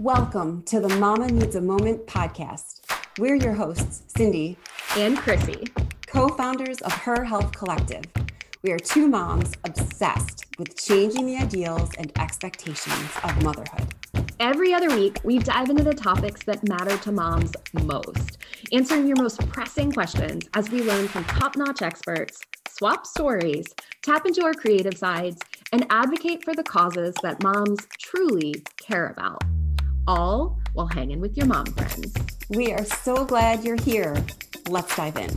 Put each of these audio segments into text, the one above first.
Welcome to the Mama Needs a Moment podcast. We're your hosts, Cindy and Chrissy, co founders of Her Health Collective. We are two moms obsessed with changing the ideals and expectations of motherhood. Every other week, we dive into the topics that matter to moms most, answering your most pressing questions as we learn from top notch experts, swap stories, tap into our creative sides, and advocate for the causes that moms truly care about all while hanging with your mom friends. We are so glad you're here. Let's dive in.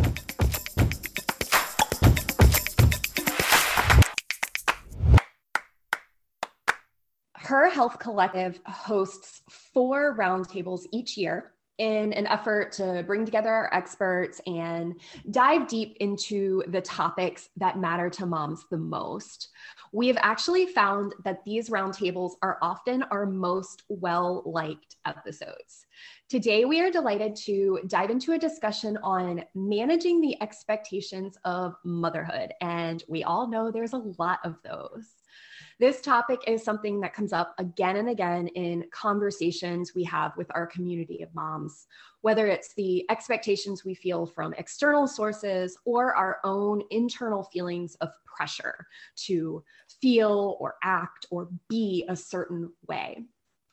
Her Health Collective hosts four roundtables each year in an effort to bring together our experts and dive deep into the topics that matter to moms the most. We have actually found that these roundtables are often our most well liked episodes. Today, we are delighted to dive into a discussion on managing the expectations of motherhood. And we all know there's a lot of those. This topic is something that comes up again and again in conversations we have with our community of moms, whether it's the expectations we feel from external sources or our own internal feelings of pressure to feel or act or be a certain way.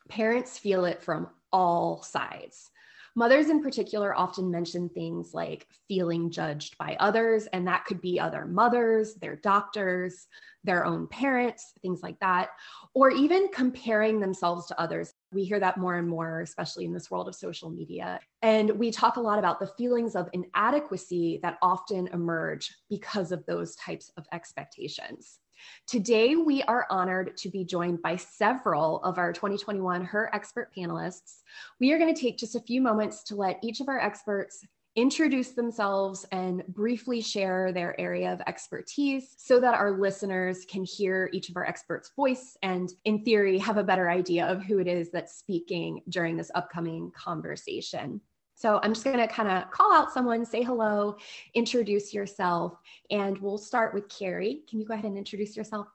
Parents feel it from all sides. Mothers, in particular, often mention things like feeling judged by others, and that could be other mothers, their doctors, their own parents, things like that, or even comparing themselves to others. We hear that more and more, especially in this world of social media. And we talk a lot about the feelings of inadequacy that often emerge because of those types of expectations. Today, we are honored to be joined by several of our 2021 Her Expert panelists. We are going to take just a few moments to let each of our experts introduce themselves and briefly share their area of expertise so that our listeners can hear each of our experts' voice and, in theory, have a better idea of who it is that's speaking during this upcoming conversation. So I'm just going to kind of call out someone, say hello, introduce yourself, and we'll start with Carrie. Can you go ahead and introduce yourself?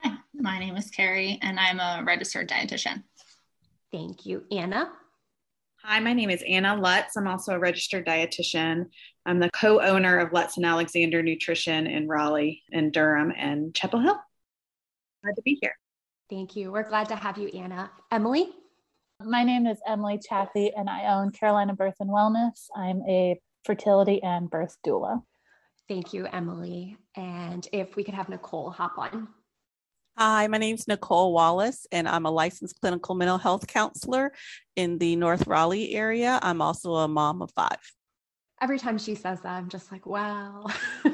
Hi, my name is Carrie, and I'm a registered dietitian. Thank you. Anna? Hi, my name is Anna Lutz. I'm also a registered dietitian. I'm the co owner of Lutz and Alexander Nutrition in Raleigh and Durham and Chapel Hill. Glad to be here. Thank you. We're glad to have you, Anna. Emily? My name is Emily Chaffee, and I own Carolina Birth and Wellness. I'm a fertility and birth doula. Thank you, Emily. And if we could have Nicole hop on. Hi, my name is Nicole Wallace, and I'm a licensed clinical mental health counselor in the North Raleigh area. I'm also a mom of five. Every time she says that, I'm just like, wow.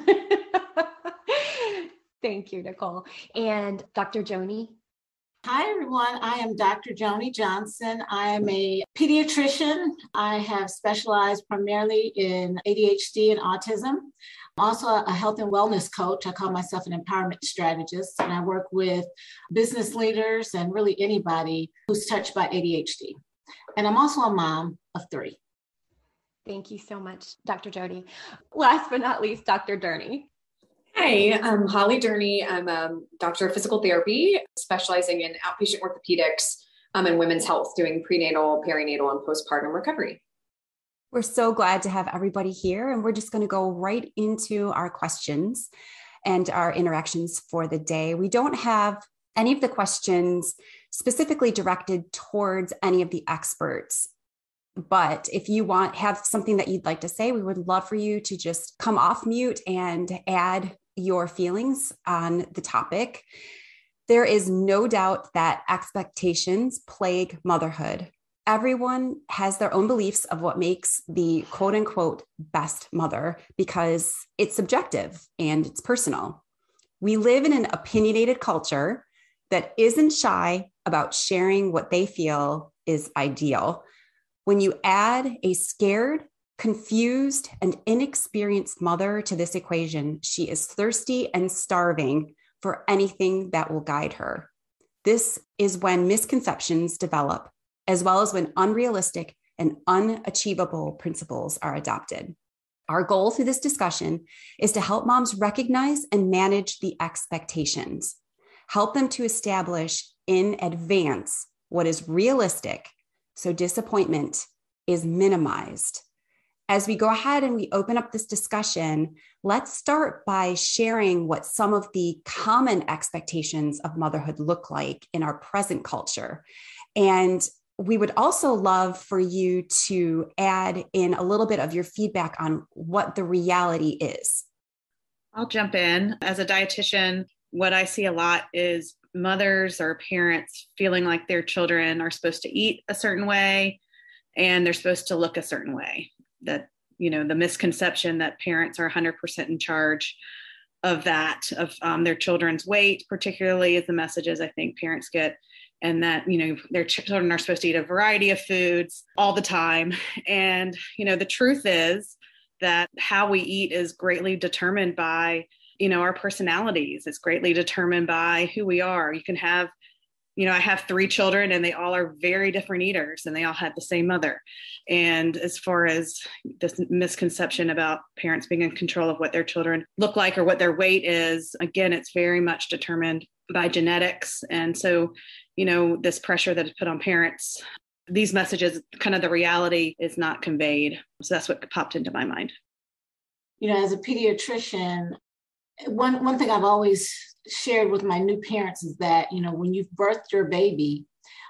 Thank you, Nicole. And Dr. Joni. Hi, everyone. I am Dr. Joni Johnson. I am a pediatrician. I have specialized primarily in ADHD and autism I'm also a health and wellness coach. I call myself an empowerment strategist, and I work with business leaders and really anybody who's touched by ADHD. And I'm also a mom of three. Thank you so much, Dr. Joni. Last but not least, Dr. Durney. Hi, I'm Holly Durney. I'm a doctor of physical therapy, specializing in outpatient orthopedics um, and women's health, doing prenatal, perinatal, and postpartum recovery. We're so glad to have everybody here, and we're just going to go right into our questions and our interactions for the day. We don't have any of the questions specifically directed towards any of the experts. But if you want have something that you'd like to say, we would love for you to just come off mute and add your feelings on the topic. There is no doubt that expectations plague motherhood everyone has their own beliefs of what makes the quote unquote best mother because it's subjective and it's personal. We live in an opinionated culture that isn't shy about sharing what they feel is ideal. When you add a scared, confused, and inexperienced mother to this equation, she is thirsty and starving for anything that will guide her. This is when misconceptions develop as well as when unrealistic and unachievable principles are adopted. Our goal through this discussion is to help moms recognize and manage the expectations, help them to establish in advance what is realistic so disappointment is minimized. As we go ahead and we open up this discussion, let's start by sharing what some of the common expectations of motherhood look like in our present culture. And we would also love for you to add in a little bit of your feedback on what the reality is. I'll jump in. As a dietitian, what I see a lot is mothers or parents feeling like their children are supposed to eat a certain way and they're supposed to look a certain way. That, you know, the misconception that parents are 100% in charge of that, of um, their children's weight, particularly, is the messages I think parents get. And that, you know, their children are supposed to eat a variety of foods all the time. And, you know, the truth is that how we eat is greatly determined by you know our personalities it's greatly determined by who we are you can have you know i have three children and they all are very different eaters and they all had the same mother. And as far as this misconception about parents being in control of what their children look like or what their weight is again it's very much determined by genetics. And so you know this pressure that is put on parents these messages kind of the reality is not conveyed. So that's what popped into my mind. You know as a pediatrician one one thing I've always shared with my new parents is that you know when you've birthed your baby,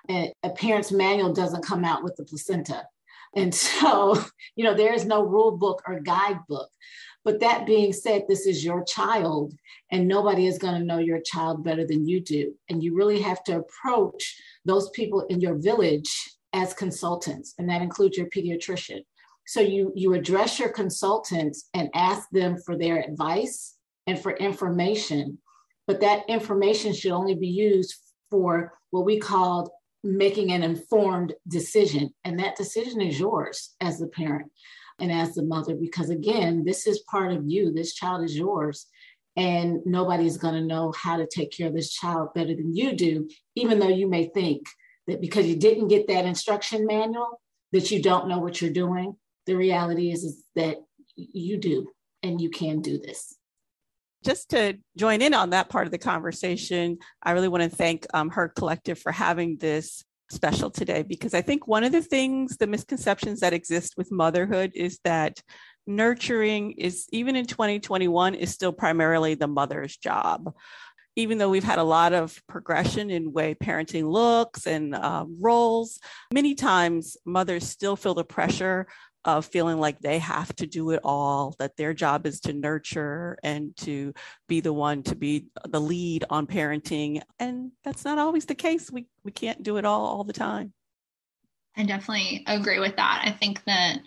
a, parent's manual doesn't come out with the placenta, and so you know there is no rule book or guidebook. But that being said, this is your child, and nobody is going to know your child better than you do. And you really have to approach those people in your village as consultants, and that includes your pediatrician. So you you address your consultants and ask them for their advice and for information. But that information should only be used for what we called making an informed decision. And that decision is yours as the parent and as the mother, because again, this is part of you. This child is yours. And nobody's going to know how to take care of this child better than you do, even though you may think that because you didn't get that instruction manual, that you don't know what you're doing. The reality is, is that you do, and you can do this just to join in on that part of the conversation, I really want to thank um, Her Collective for having this special today because I think one of the things, the misconceptions that exist with motherhood is that nurturing is, even in 2021, is still primarily the mother's job. Even though we've had a lot of progression in way parenting looks and um, roles, many times mothers still feel the pressure of feeling like they have to do it all, that their job is to nurture and to be the one to be the lead on parenting. And that's not always the case. We, we can't do it all all the time. I definitely agree with that. I think that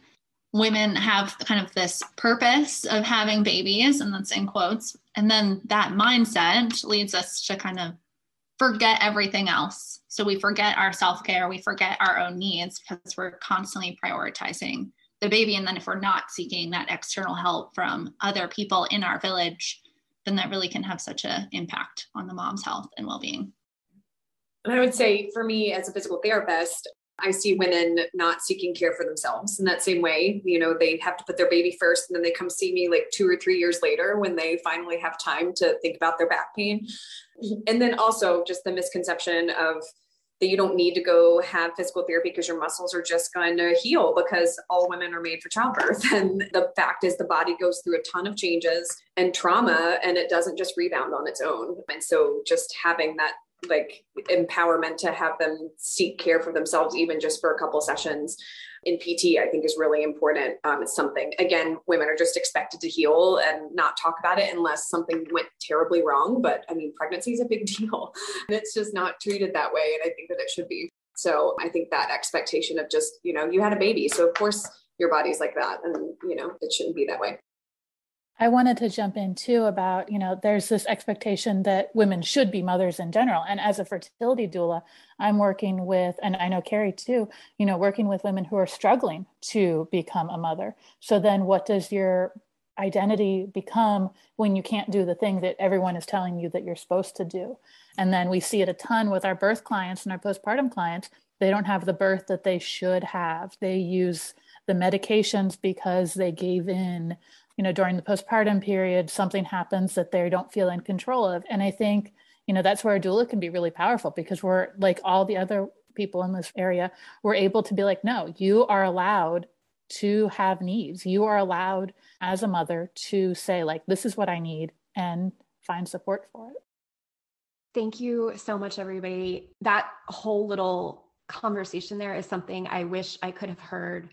women have kind of this purpose of having babies, and that's in quotes. And then that mindset leads us to kind of forget everything else. So we forget our self care, we forget our own needs because we're constantly prioritizing the baby. And then if we're not seeking that external help from other people in our village, then that really can have such an impact on the mom's health and well-being. And I would say for me as a physical therapist, I see women not seeking care for themselves in that same way. You know, they have to put their baby first and then they come see me like two or three years later when they finally have time to think about their back pain. And then also just the misconception of that you don't need to go have physical therapy because your muscles are just going to heal because all women are made for childbirth. And the fact is, the body goes through a ton of changes and trauma, and it doesn't just rebound on its own. And so, just having that like empowerment to have them seek care for themselves, even just for a couple sessions, in PT, I think is really important. Um, it's something, again, women are just expected to heal and not talk about it unless something went terribly wrong. But I mean, pregnancy is a big deal and it's just not treated that way. And I think that it should be. So I think that expectation of just, you know, you had a baby. So of course your body's like that. And, you know, it shouldn't be that way. I wanted to jump in too about, you know, there's this expectation that women should be mothers in general. And as a fertility doula, I'm working with, and I know Carrie too, you know, working with women who are struggling to become a mother. So then what does your identity become when you can't do the thing that everyone is telling you that you're supposed to do? And then we see it a ton with our birth clients and our postpartum clients. They don't have the birth that they should have. They use the medications because they gave in you know during the postpartum period something happens that they don't feel in control of and i think you know that's where a doula can be really powerful because we're like all the other people in this area were able to be like, no, you are allowed to have needs. You are allowed as a mother to say, like, this is what I need and find support for it. Thank you so much, everybody. That whole little conversation there is something I wish I could have heard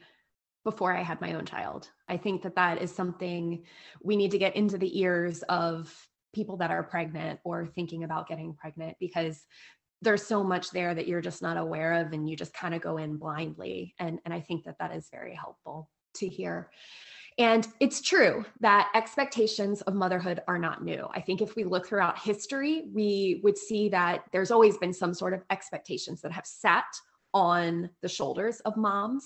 before I had my own child. I think that that is something we need to get into the ears of people that are pregnant or thinking about getting pregnant because there's so much there that you're just not aware of and you just kind of go in blindly and and I think that that is very helpful to hear. And it's true that expectations of motherhood are not new. I think if we look throughout history, we would see that there's always been some sort of expectations that have sat on the shoulders of moms.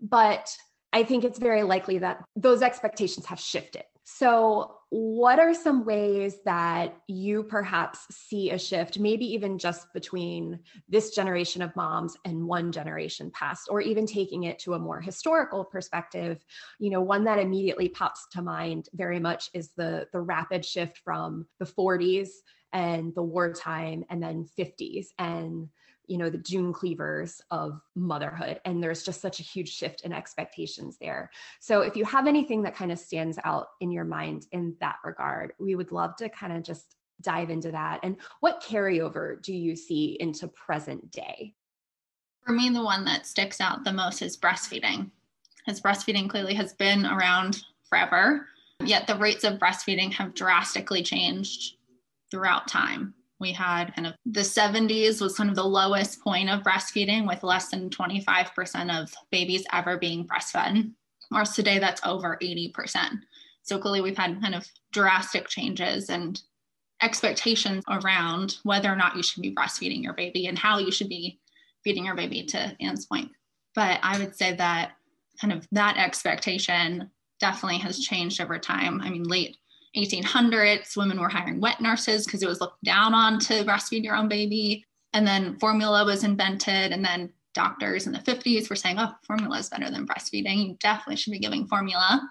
But I think it's very likely that those expectations have shifted. So, what are some ways that you perhaps see a shift, maybe even just between this generation of moms and one generation past, or even taking it to a more historical perspective? You know, one that immediately pops to mind very much is the, the rapid shift from the 40s and the wartime and then 50s and you know the June Cleavers of motherhood and there's just such a huge shift in expectations there. So if you have anything that kind of stands out in your mind in that regard we would love to kind of just dive into that. And what carryover do you see into present day? For me the one that sticks out the most is breastfeeding because breastfeeding clearly has been around forever yet the rates of breastfeeding have drastically changed throughout time we had kind of the 70s was kind of the lowest point of breastfeeding with less than 25% of babies ever being breastfed. Whereas today that's over 80%. So clearly we've had kind of drastic changes and expectations around whether or not you should be breastfeeding your baby and how you should be feeding your baby to Anne's point. But I would say that kind of that expectation definitely has changed over time. I mean, late 1800s, women were hiring wet nurses because it was looked down on to breastfeed your own baby. And then formula was invented. And then doctors in the 50s were saying, oh, formula is better than breastfeeding. You definitely should be giving formula.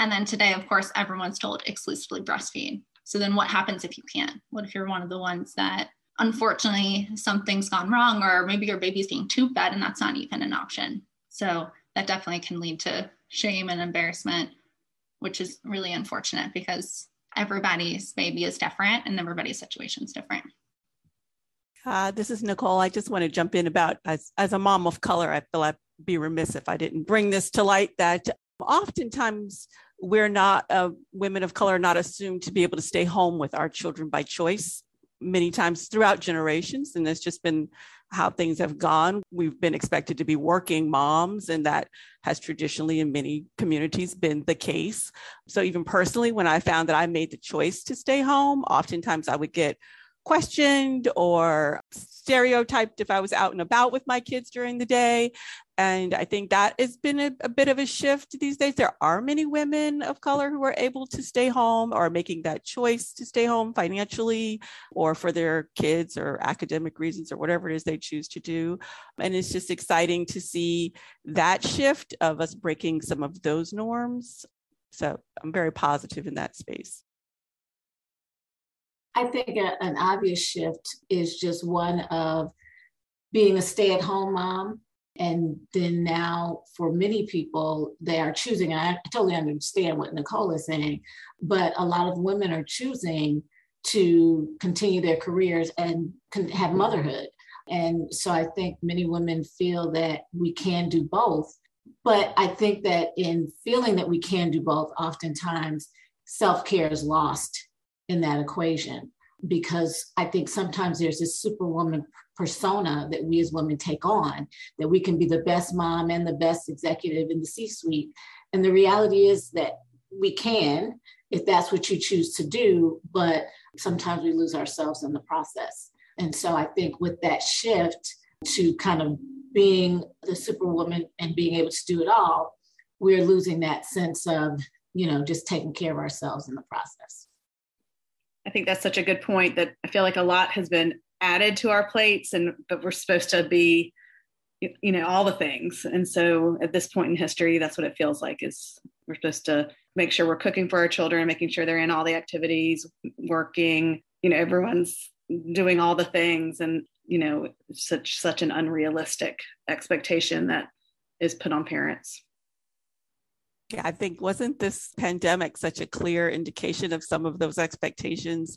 And then today, of course, everyone's told exclusively breastfeed. So then what happens if you can't? What if you're one of the ones that unfortunately something's gone wrong, or maybe your baby's being tube fed and that's not even an option? So that definitely can lead to shame and embarrassment which is really unfortunate because everybody's baby is different and everybody's situation is different. Uh, this is Nicole. I just want to jump in about as, as a mom of color, I feel I'd be remiss if I didn't bring this to light that oftentimes we're not, uh, women of color, not assumed to be able to stay home with our children by choice many times throughout generations. And there's just been how things have gone. We've been expected to be working moms, and that has traditionally in many communities been the case. So, even personally, when I found that I made the choice to stay home, oftentimes I would get questioned or stereotyped if I was out and about with my kids during the day. And I think that has been a, a, bit of a shift these days. There are many women of color who are able to stay home or making that choice to stay home financially or for their kids or academic reasons or whatever it is they choose to do. And it's just exciting to see that shift of us breaking some of those norms. So I'm very positive in that space. I think a, an obvious shift is just one of being a stay at home mom. And then now, for many people, they are choosing. I totally understand what Nicole is saying, but a lot of women are choosing to continue their careers and have motherhood. And so I think many women feel that we can do both. But I think that in feeling that we can do both, oftentimes self care is lost in that equation because I think sometimes there's this superwoman persona that we as women take on that we can be the best mom and the best executive in the C suite. And the reality is that we can if that's what you choose to do, but sometimes we lose ourselves in the process. And so I think with that shift to kind of being the superwoman and being able to do it all, we're losing that sense of, you know, just taking care of ourselves in the process. I think that's such a good point that I feel like a lot has been added to our plates and but we're supposed to be you know all the things. And so at this point in history that's what it feels like is we're supposed to make sure we're cooking for our children making sure they're in all the activities working you know everyone's doing all the things and you know such such an unrealistic expectation that is put on parents. Yeah, I think wasn't this pandemic such a clear indication of some of those expectations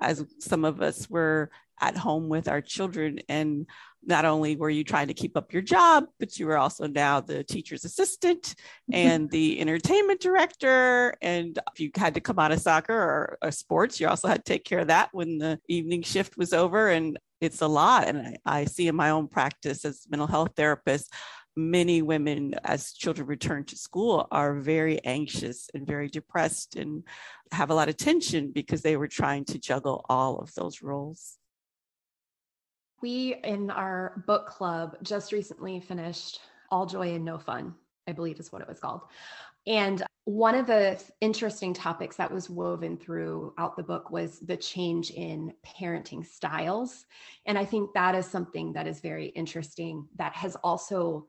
as some of us were at home with our children and not only were you trying to keep up your job, but you were also now the teacher's assistant mm-hmm. and the entertainment director. And if you had to come out of soccer or, or, sports, you also had to take care of that when the evening shift was over. And it's a lot. And I, I see in my own practice as mental health therapist, many women, as children return to school, are very anxious and very depressed and have a lot of tension because they were trying to juggle all of those roles. We in our book club just recently finished All Joy and No Fun, I believe is what it was called. And one of the interesting topics that was woven throughout the book was the change in parenting styles. And I think that is something that is very interesting that has also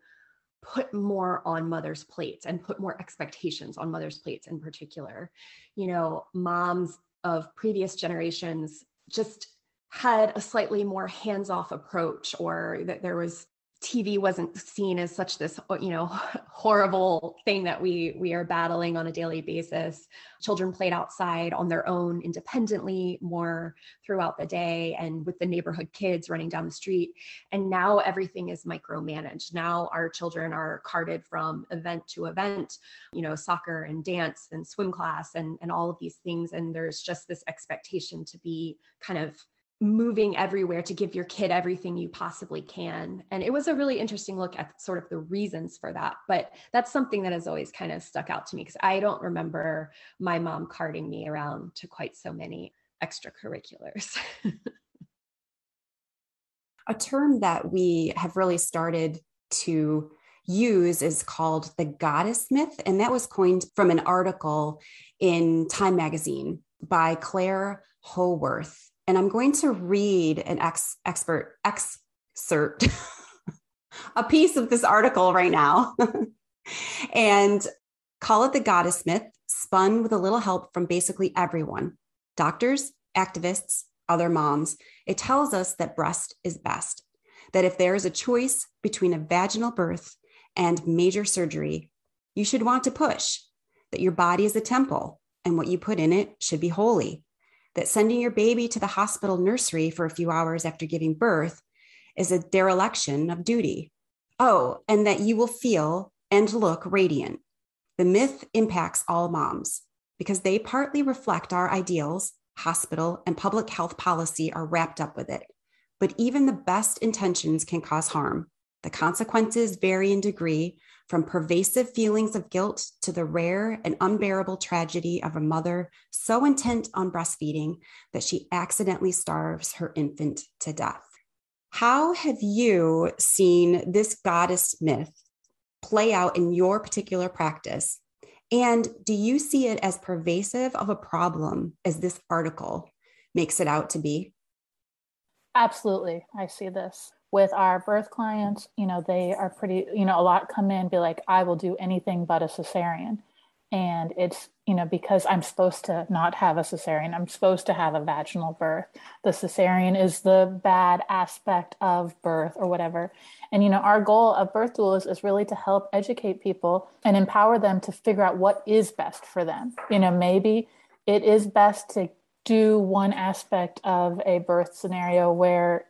put more on mothers' plates and put more expectations on mothers' plates in particular. You know, moms of previous generations just had a slightly more hands-off approach or that there was TV wasn't seen as such this, uh, you know, horrible thing that we we are battling on a daily basis. Children played outside on their own independently more throughout the day and with the neighborhood kids running down the street. And now everything is micromanaged. Now our children are carted from event to event, you know, soccer and dance and swim class and and all of these things and there's just this expectation to be kind of moving everywhere to give your kid everything you possibly can. And it was a really interesting look at sort of the reasons for that. But that's something that has always kind of stuck out to me because I don't remember my mom carting me around to quite so many extracurriculars. a term that we have really started to use is called the goddess myth. And that was coined from an article in Time magazine by Claire Howorth and I'm going to read an ex- expert excerpt, a piece of this article right now, and call it the goddess myth, spun with a little help from basically everyone doctors, activists, other moms. It tells us that breast is best, that if there is a choice between a vaginal birth and major surgery, you should want to push, that your body is a temple and what you put in it should be holy that sending your baby to the hospital nursery for a few hours after giving birth is a dereliction of duty. Oh, and that you will feel and look radiant. The myth impacts all moms because they partly reflect our ideals, hospital and public health policy are wrapped up with it. But even the best intentions can cause harm. The consequences vary in degree from pervasive feelings of guilt to the rare and unbearable tragedy of a mother so intent on breastfeeding that she accidentally starves her infant to death. How have you seen this goddess myth play out in your particular practice? And do you see it as pervasive of a problem as this article makes it out to be? Absolutely. I see this with our birth clients, you know, they are pretty, you know, a lot come in be like, I will do anything but a cesarean. And it's, you know, because I'm supposed to not have a cesarean, I'm supposed to have a vaginal birth. The cesarean is the bad aspect of birth or whatever. And, you know, our goal of birth doulas is really to help educate people and empower them to figure out what is best for them. You know, maybe it is best to do one aspect of a birth scenario where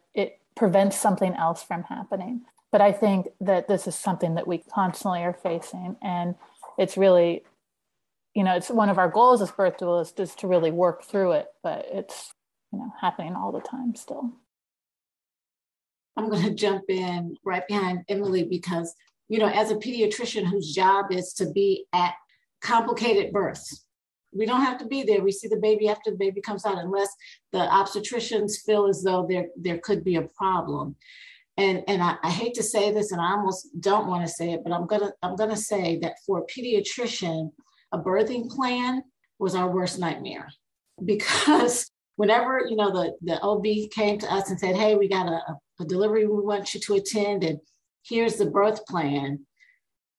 prevents something else from happening. But I think that this is something that we constantly are facing. And it's really, you know, it's one of our goals as birth doulas is to really work through it, but it's, you know, happening all the time still. I'm going to jump in right behind Emily because, you know, as a pediatrician whose job is to be at complicated births, we don't have to be there. We see the baby after the baby comes out, unless the obstetricians feel as though there, there could be a problem. And, and I, I hate to say this, and I almost don't want to say it, but I'm gonna I'm gonna say that for a pediatrician, a birthing plan was our worst nightmare because whenever you know the the OB came to us and said, "Hey, we got a, a delivery we want you to attend, and here's the birth plan,"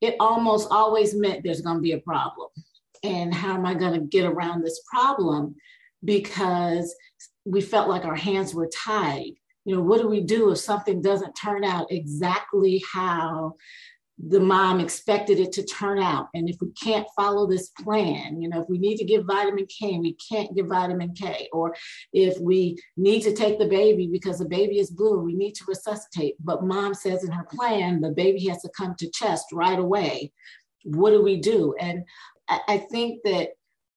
it almost always meant there's going to be a problem and how am I going to get around this problem? Because we felt like our hands were tied you know, what do we do if something doesn't turn out exactly how the mom expected it to turn out. And if we can't follow this plan, you know, if we need to give vitamin K, we can't give vitamin K. Or if we need to take the baby because the baby is blue, we need to resuscitate. But mom says in her plan, the baby has to come to chest right away. What do we do? And I, think that,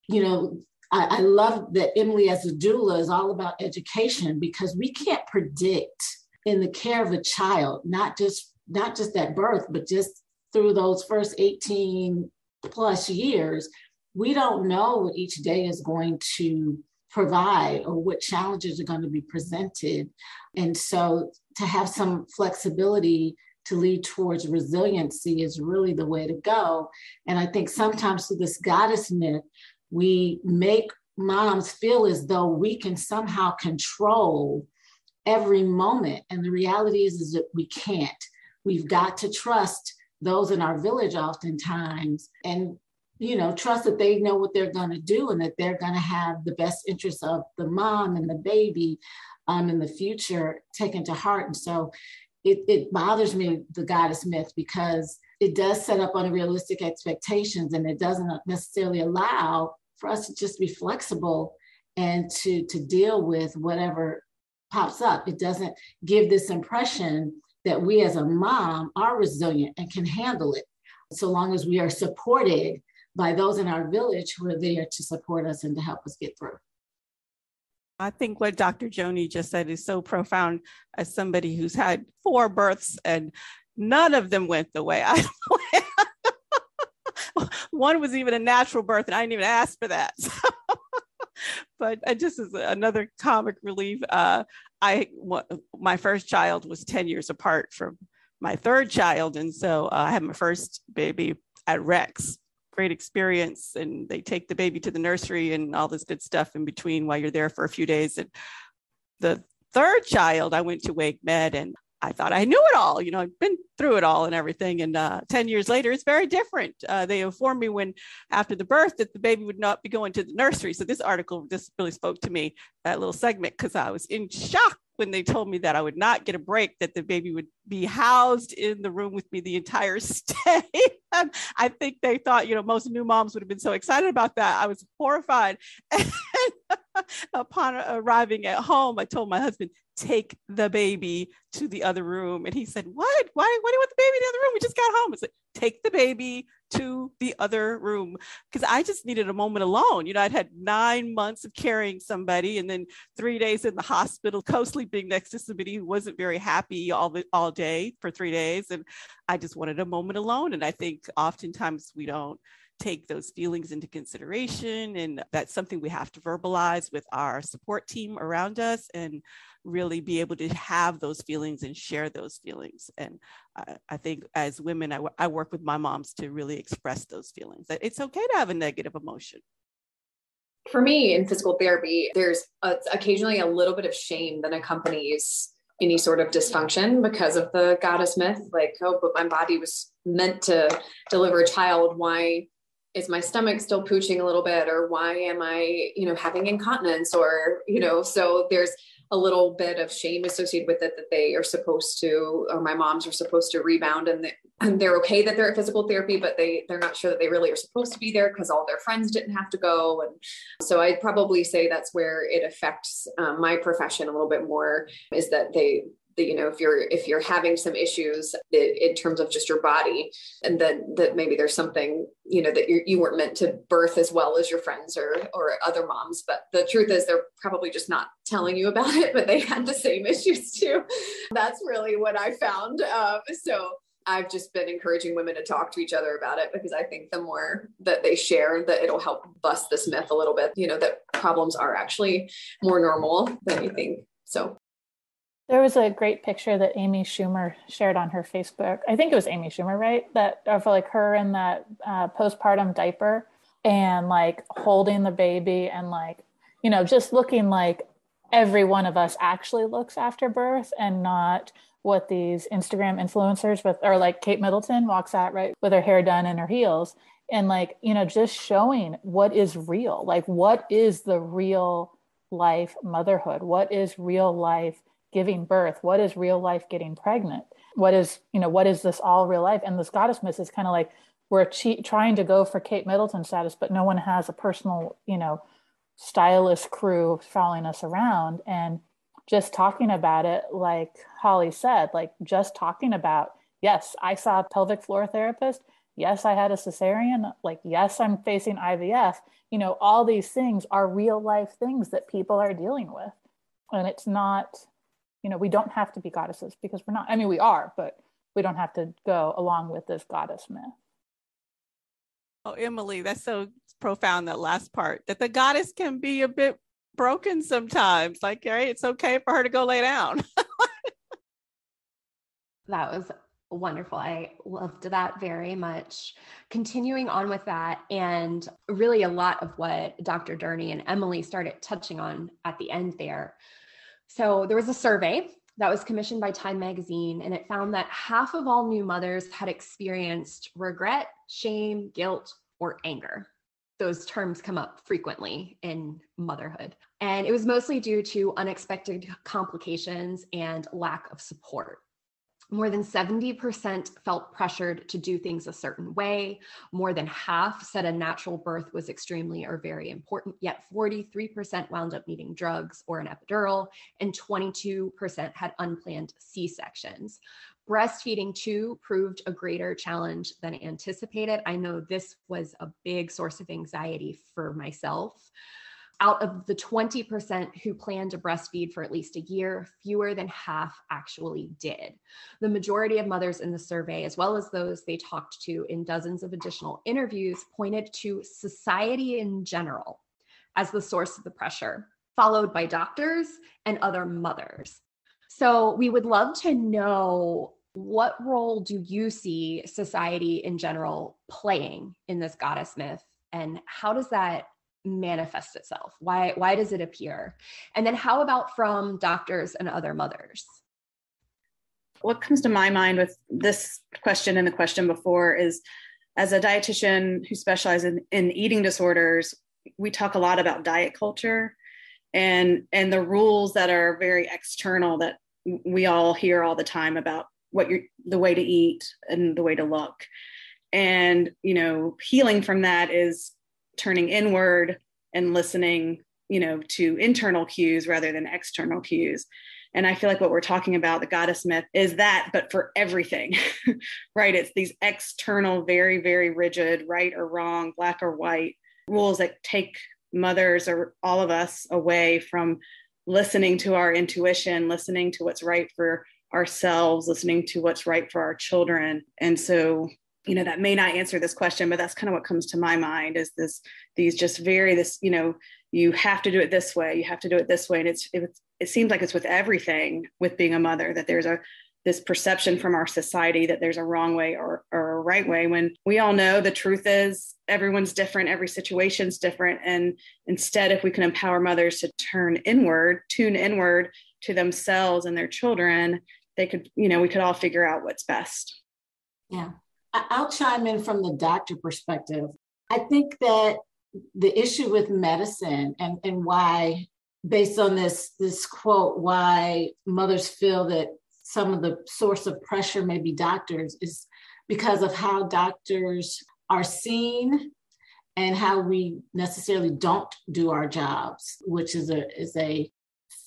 you know, I, I love that Emily as a doula is all about education because we can't predict in the care of a child, not just not just at birth, but just through those first 18 plus years, we don't know what each day is going to provide or what challenges are going to be presented. And so to have some flexibility to lead towards resiliency is really the way to go. And I think sometimes through this goddess myth, we make moms feel as though we can somehow control every moment. And the reality is, is that we can't. We've got to trust those in our village oftentimes and you know trust that they know what they're going to do and that they're going to have the best interests of the mom and the baby um, in the future taken to heart and so it, it bothers me the goddess myth because it does set up unrealistic expectations and it doesn't necessarily allow for us to just be flexible and to to deal with whatever pops up it doesn't give this impression that we as a mom are resilient and can handle it so long as we are supported by those in our village who are there to support us and to help us get through. I think what Dr. Joni just said is so profound as somebody who's had four births and none of them went the way I One was even a natural birth and I didn't even ask for that. but uh, just as another comic relief, uh, I my first child was 10 years apart from my third child. And so uh, I had my first baby at Rex. Great experience. And they take the baby to the nursery and all this good stuff in between while you're there for a few days. And the third child, I went to Wake Med and I thought I knew it all. You know, I've been through it all and everything. And uh, 10 years later, it's very different. Uh, they informed me when after the birth that the baby would not be going to the nursery. So this article just really spoke to me, that little segment, because I was in shock when they told me that I would not get a break, that the baby would be housed in the room with me the entire stay. I think they thought, you know, most new moms would have been so excited about that. I was horrified. Upon arriving at home, I told my husband, take the baby to the other room. And he said, What? Why, why do you want the baby in the other room? We just got home. I said, Take the baby to the other room. Because I just needed a moment alone. You know, I'd had nine months of carrying somebody and then three days in the hospital, co sleeping next to somebody who wasn't very happy all, the, all day for three days. And I just wanted a moment alone. And I think oftentimes we don't take those feelings into consideration. And that's something we have to verbalize with our support team around us and really be able to have those feelings and share those feelings. And I, I think as women, I, I work with my moms to really express those feelings that it's okay to have a negative emotion. For me in physical therapy there's a, occasionally a little bit of shame that accompanies any sort of dysfunction because of the goddess myth like oh but my body was meant to deliver a child. Why is my stomach still pooching a little bit? Or why am i you know having incontinence? Or you know so there's a little bit of shame associated with it that they are supposed to or my moms are supposed to rebound and, they, and they're okay that they're at physical therapy but they they're not sure that they really are supposed to be there because all their friends didn't have to go. And so i'd probably say that's where it affects um, my profession a little bit more is that they that you know if you're if you're having some issues in terms of just your body and then that maybe there's something you know that you you weren't meant to birth as well as your friends or or other moms. But the truth is they're probably just not telling you about it but they had the same issues too. That's really what i found. Um, so I've just been encouraging women to talk to each other about it because I think the more that they share, that it'll help bust this myth a little bit, you know, that problems are actually more normal than you think. So there was a great picture that Amy Schumer shared on her Facebook. I think it was Amy Schumer, right? That of like her in that uh, postpartum diaper and like holding the baby and like, you know, just looking like every one of us actually looks after birth and not what these Instagram influencers with, or like Kate Middleton walks out, right, with her hair done and her heels. And like, you know, just showing what is real, like what is the real life motherhood? What is real life giving birth? What is real life getting pregnant? What is, you know, what is this all real life? And this goddess myth is kind of like we're che- trying to go for Kate Middleton status, but no one has a personal, you know, stylist crew following us around. And just talking about it, like Holly said, like just talking about, yes, I saw a pelvic floor therapist. Yes, I had a cesarean. Like, yes, I'm facing IVF. You know, all these things are real life things that people are dealing with. And it's not, you know, we don't have to be goddesses because we're not. I mean, we are, but we don't have to go along with this goddess myth. Oh, Emily, that's so profound, that last part, that the goddess can be a bit broken sometimes. Like, right, it's okay for her to go lay down. that was wonderful. I loved that very much. Continuing on with that, and really a lot of what Dr. Durney and Emily started touching on at the end there. So, there was a survey that was commissioned by Time Magazine, and it found that half of all new mothers had experienced regret, shame, guilt, or anger. Those terms come up frequently in motherhood. And it was mostly due to unexpected complications and lack of support. More than 70% felt pressured to do things a certain way. More than half said a natural birth was extremely or very important, yet 43% wound up needing drugs or an epidural, and 22% had unplanned C sections. Breastfeeding too proved a greater challenge than anticipated. I know this was a big source of anxiety for myself out of the 20% who plan to breastfeed for at least a year, fewer than half actually did. The majority of mothers in the survey, as well as those they talked to in dozens of additional interviews, pointed to society in general as the source of the pressure, followed by doctors and other mothers. So, we would love to know what role do you see society in general playing in this goddess myth? And how does that manifest itself? Why why does it appear? And then how about from doctors and other mothers? What comes to my mind with this question and the question before is as a dietitian who specializes in, in eating disorders, we talk a lot about diet culture and and the rules that are very external that we all hear all the time about what you're the way to eat and the way to look and you know healing from that is turning inward and listening you know to internal cues rather than external cues. And i feel like what we're talking about the goddess myth is that but for everything right? It's these external very very rigid right or wrong black or white rules that take mothers or all of us away from listening to our intuition listening to what's right for ourselves listening to what's right for our children. And so you know that may not answer this question but that's kind of what comes to my mind is this these just very this you know you have to do it this way you have to do it this way. And it's it, it seems like it's with everything with being a mother that there's a this perception from our society that there's a wrong way or, or a right way when we all know the truth is everyone's different every situation's different. And instead if we can empower mothers to turn inward tune inward to themselves and their children they could you know we could all figure out what's best. Yeah I'll chime in from the doctor perspective. I think that the issue with medicine and, and why, based on this, this quote, why mothers feel that some of the source of pressure may be doctors is because of how doctors are seen and how we necessarily don't do our jobs, which is a is a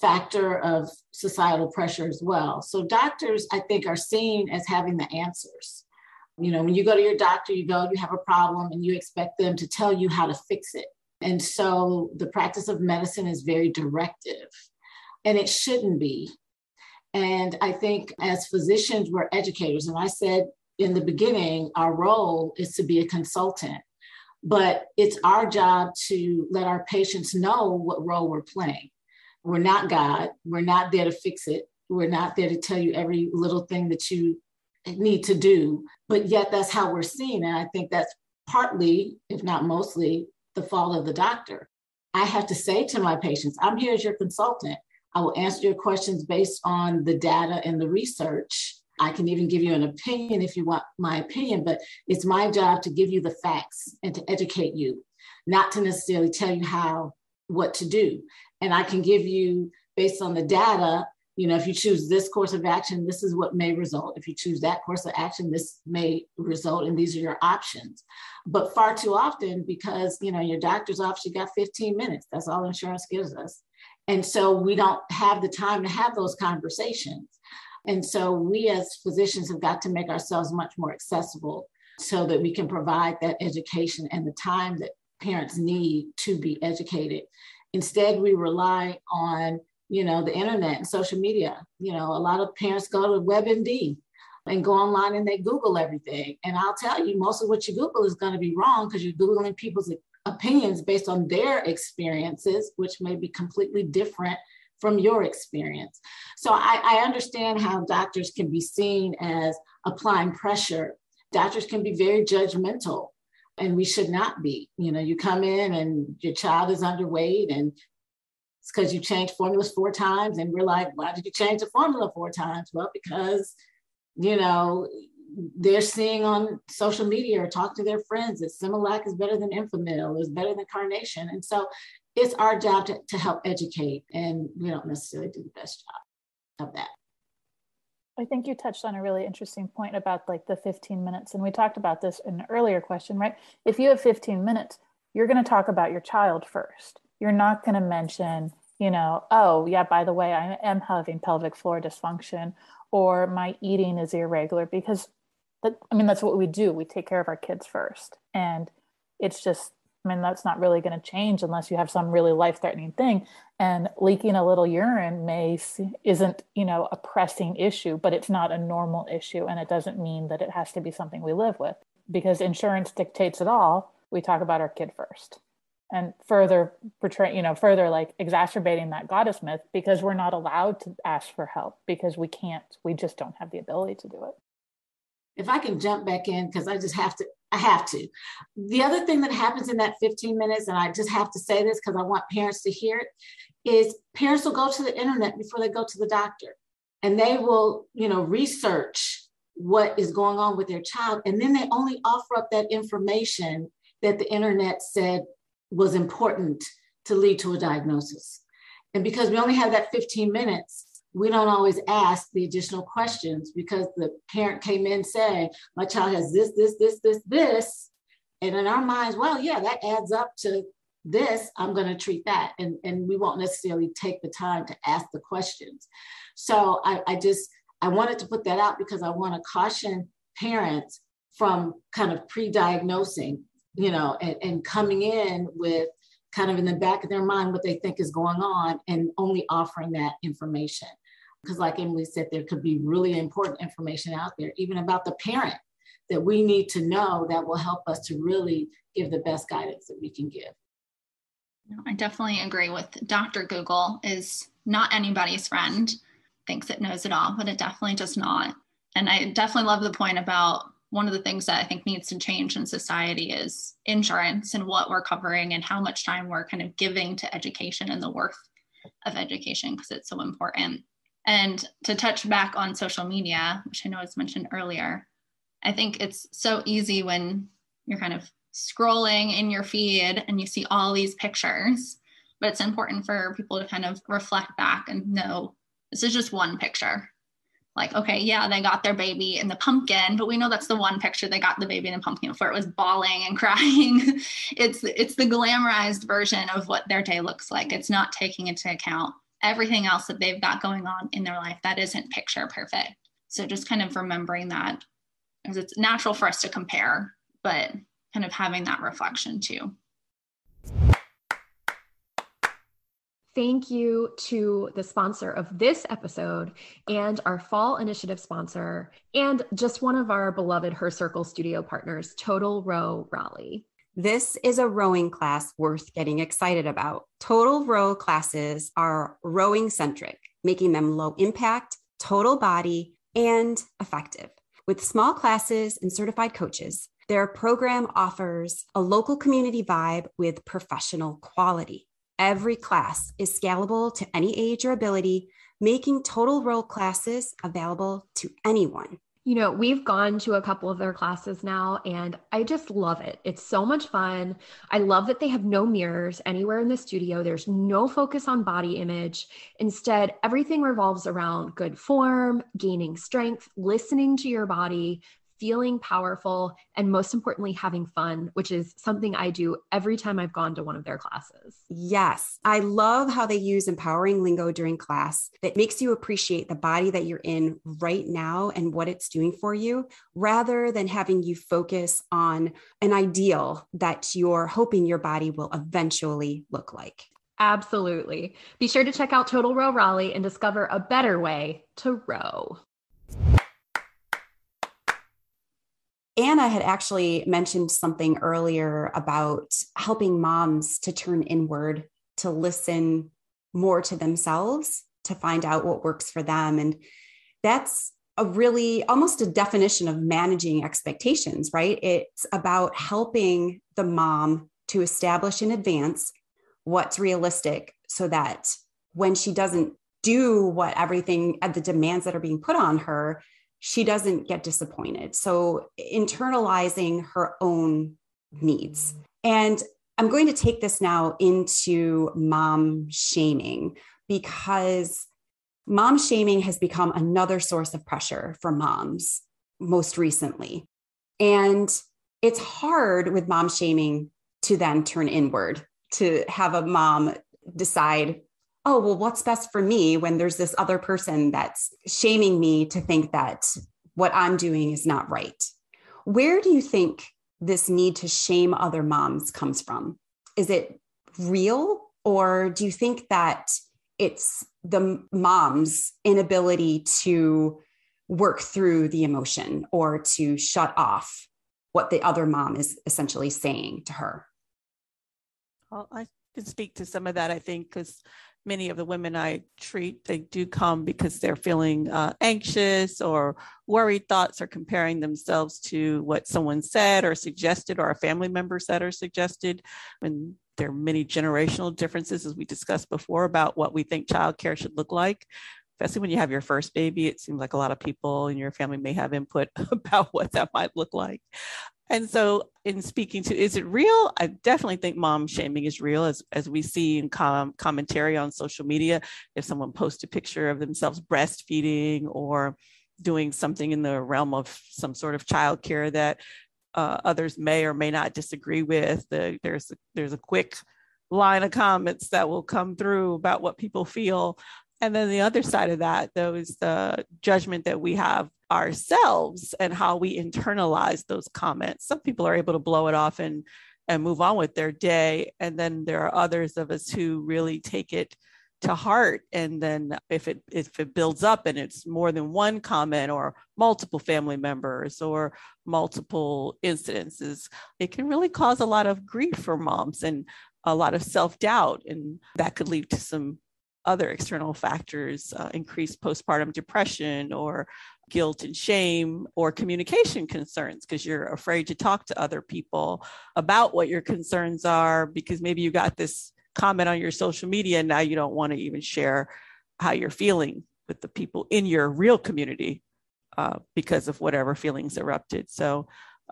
factor of societal pressure as well. So doctors, I think, are seen as having the answers. You know, when you go to your doctor, you go, you have a problem, and you expect them to tell you how to fix it. And so the practice of medicine is very directive, and it shouldn't be. And I think as physicians, we're educators. And I said in the beginning, our role is to be a consultant, but it's our job to let our patients know what role we're playing. We're not God, we're not there to fix it. We're not there to tell you every little thing that you need to do, but yet that's how we're seen. And I think that's partly, if not mostly, the fault of the doctor. I have to say to my patients, I'm here as your consultant. I will answer your questions based on the data and the research. I can even give you an opinion if you want my opinion, but it's my job to give you the facts and to educate you, not to necessarily tell you how, what to do. And I can give you, based on the data, you know, if you choose this course of action, this is what may result. If you choose that course of action, this may result, and these are your options. But far too often, because you know your doctor's office, you got 15 minutes. That's all insurance gives us, and so we don't have the time to have those conversations. And so we as physicians have got to make ourselves much more accessible so that we can provide that education and the time that parents need to be educated. Instead, we rely on you know, the internet and social media. You know, a lot of parents go to WebMD and go online and they Google everything. And I'll tell you, most of what you Google is going to be wrong because you're Googling people's opinions based on their experiences, which may be completely different from your experience. So I, I understand how doctors can be seen as applying pressure. Doctors can be very judgmental and we should not be. You know, you come in and your child is underweight and it's because you changed formulas four times. And we're like, why did you change the formula four times? Well, because, you know, they're seeing on social media or talk to their friends that Similac is better than Enfamil, is better than Carnation. And so it's our job to, to help educate, and we don't necessarily do the best job of that. I think you touched on a really interesting point about like the 15 minutes. And we talked about this in an earlier question, right? If you have 15 minutes, you're going to talk about your child first you're not going to mention, you know, oh, yeah, by the way, I am having pelvic floor dysfunction or my eating is irregular because that, I mean, that's what we do. We take care of our kids first. And it's just, I mean, that's not really going to change unless you have some really life threatening thing. And leaking a little urine may isn't, you know, a pressing issue, but it's not a normal issue. And it doesn't mean that it has to be something we live with because insurance dictates it all. We talk about our kid first and further portray you know further like exacerbating that goddess myth because we're not allowed to ask for help because we can't we just don't have the ability to do it. If i can jump back in because i just have to i have to. The other thing that happens in that 15 minutes and i just have to say this because i want parents to hear it is parents will go to the internet before they go to the doctor and they will you know research what is going on with their child and then they only offer up that information that the internet said was important to lead to a diagnosis. And because we only have that 15 minutes, we don't always ask the additional questions because the parent came in saying, My child has this, this, this, this, this. And in our minds, well, yeah, that adds up to this. I'm going to treat that. And, and we won't necessarily take the time to ask the questions. So I, I just, I wanted to put that out because I want to caution parents from kind of pre diagnosing you know, and, and coming in with kind of in the back of their mind what they think is going on and only offering that information. Because, like Emily said, there could be really important information out there, even about the parent that we need to know that will help us to really give the best guidance that we can give. I definitely agree with Dr. Google is not anybody's friend, thinks it knows it all, but it definitely does not. And I definitely love the point about one of the things that I think needs to change in society is insurance and what we're covering and how much time we're kind of giving to education and the worth of education because it's so important. And to touch back on social media, which I know was mentioned earlier, I think it's so easy when you're kind of scrolling in your feed and you see all these pictures, but it's important for people to kind of reflect back and know this is just one picture like, okay, yeah, they got their baby in the pumpkin, but we know that's the one picture they got the baby in the pumpkin before it was bawling and crying. it's it's the glamorized version of what their day looks like. It's not taking into account everything else that they've got going on in their life that isn't picture perfect. So just kind of remembering that because it's natural for us to compare, but kind of having that reflection too. Thank you to the sponsor of this episode and our fall initiative sponsor, and just one of our beloved Her Circle studio partners, Total Row Raleigh. This is a rowing class worth getting excited about. Total row classes are rowing centric, making them low impact, total body, and effective. With small classes and certified coaches, their program offers a local community vibe with professional quality. Every class is scalable to any age or ability, making total row classes available to anyone. You know, we've gone to a couple of their classes now, and I just love it. It's so much fun. I love that they have no mirrors anywhere in the studio. There's no focus on body image. Instead, everything revolves around good form, gaining strength, listening to your body, feeling powerful, and most importantly, having fun, which is something I do every time I've gone to one of their classes. Yes. I love how they use empowering lingo during class that makes you appreciate the body that you're in right now and what it's doing for you, rather than having you focus on an ideal that you're hoping your body will eventually look like. Absolutely. Be sure to check out Total Row Raleigh and discover a better way to row. Anna had actually mentioned something earlier about helping moms to turn inward, to listen more to themselves, to find out what works for them. And that's a really almost a definition of managing expectations, right? It's about helping the mom to establish in advance what's realistic so that when she doesn't do what everything at the demands that are being put on her, she doesn't get disappointed. So internalizing her own needs. And I'm going to take this now into mom shaming because mom shaming has become another source of pressure for moms most recently. And it's hard with mom shaming to then turn inward, to have a mom decide, oh, well, what's best for me when there's this other person that's shaming me to think that what I'm doing is not right. Where do you think this need to shame other moms comes from? Is it real, or do you think that it's the mom's inability to work through the emotion or to shut off what the other mom is essentially saying to her? Well, I can speak to some of that, I think, because many of the women I treat, they do come because they're feeling uh, anxious or worried thoughts or comparing themselves to what someone said or suggested or a family member said or suggested. And there are many generational differences, as we discussed before, about what we think childcare should look like. Especially when you have your first baby, it seems like a lot of people in your family may have input about what that might look like. And so, in speaking to, is it real? I definitely think mom shaming is real, as as we see in com- commentary on social media. If someone posts a picture of themselves breastfeeding or doing something in the realm of some sort of childcare that uh, others may or may not disagree with, the, there's there's a quick line of comments that will come through about what people feel. And then the other side of that, though, is the judgment that we have ourselves and how we internalize those comments. Some people are able to blow it off and and move on with their day, and then there are others of us who really take it to heart. And then if it if it builds up and it's more than one comment or multiple family members or multiple incidences it can really cause a lot of grief for moms and a lot of self-doubt. And that could lead to some other external factors uh, increased postpartum depression or guilt and shame or communication concerns because you're afraid to talk to other people about what your concerns are because maybe you got this comment on your social media and now you don't want to even share how you're feeling with the people in your real community uh, because of whatever feelings erupted. So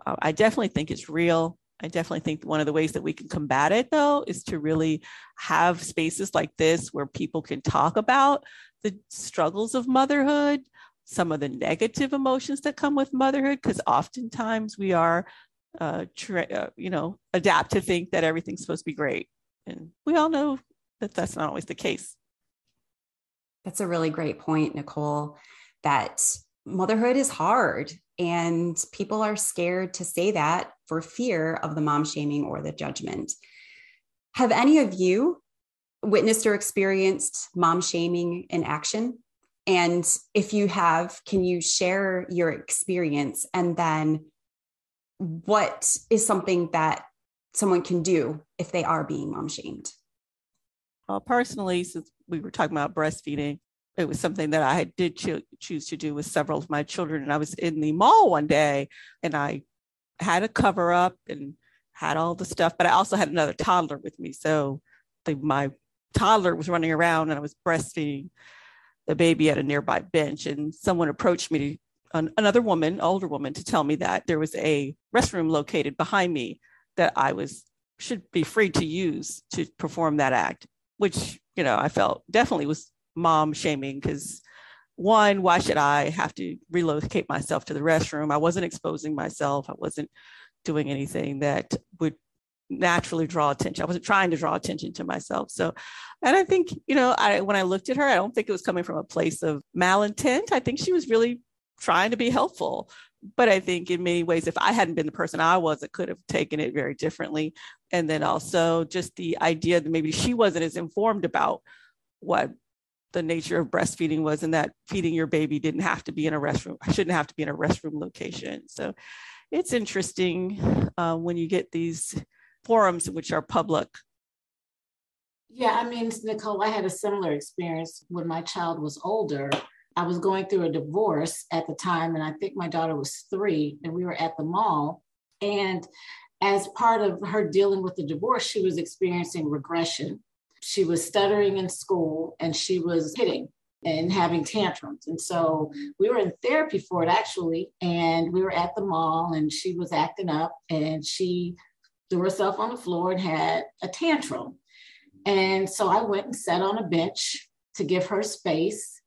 uh, i definitely think it's real I definitely think one of the ways that we can combat it, though, is to really have spaces like this where people can talk about the struggles of motherhood, some of the negative emotions that come with motherhood because oftentimes we are uh, tra- uh, you know adapt to think that everything's supposed to be great. And we all know that that's not always the case. That's a really great point nicole that motherhood is hard and people are scared to say that for fear of the mom shaming or the judgment have any of you witnessed or experienced mom shaming in action and if you have, can you share your experience? And then what is something that someone can do if they are being mom shamed? Well, personally, since we were talking about breastfeeding, it was something that I did cho- choose to do with several of my children. And I was in the mall one day and I had a cover up and had all the stuff, but I also had another toddler with me. So the, my toddler was running around and I was breastfeeding the baby at a nearby bench and someone approached me an, another woman, older woman, to tell me that there was a restroom located behind me that I was should be free to use to perform that act, which you know I felt definitely was mom shaming because one, why should I have to relocate myself to the restroom? I wasn't exposing myself. I wasn't doing anything that would naturally draw attention. I wasn't trying to draw attention to myself. So, and I think, you know, I when I looked at her, I don't think it was coming from a place of malintent. I think she was really trying to be helpful. But I think in many ways, if I hadn't been the person I was, I could have taken it very differently. And then also just the idea that maybe she wasn't as informed about what the nature of breastfeeding was and that feeding your baby didn't have to be in a restroom, I shouldn't have to be in a restroom location. So it's interesting uh, when you get these forums which are public. Yeah, I mean, Nicole, I had a similar experience when my child was older. I was going through a divorce at the time, and I think my daughter was three, and we were at the mall. And as part of her dealing with the divorce, she was experiencing regression. She was stuttering in school and she was hitting and having tantrums. And so we were in therapy for it actually. And we were at the mall and she was acting up and she threw herself on the floor and had a tantrum. And so I went and sat on a bench to give her space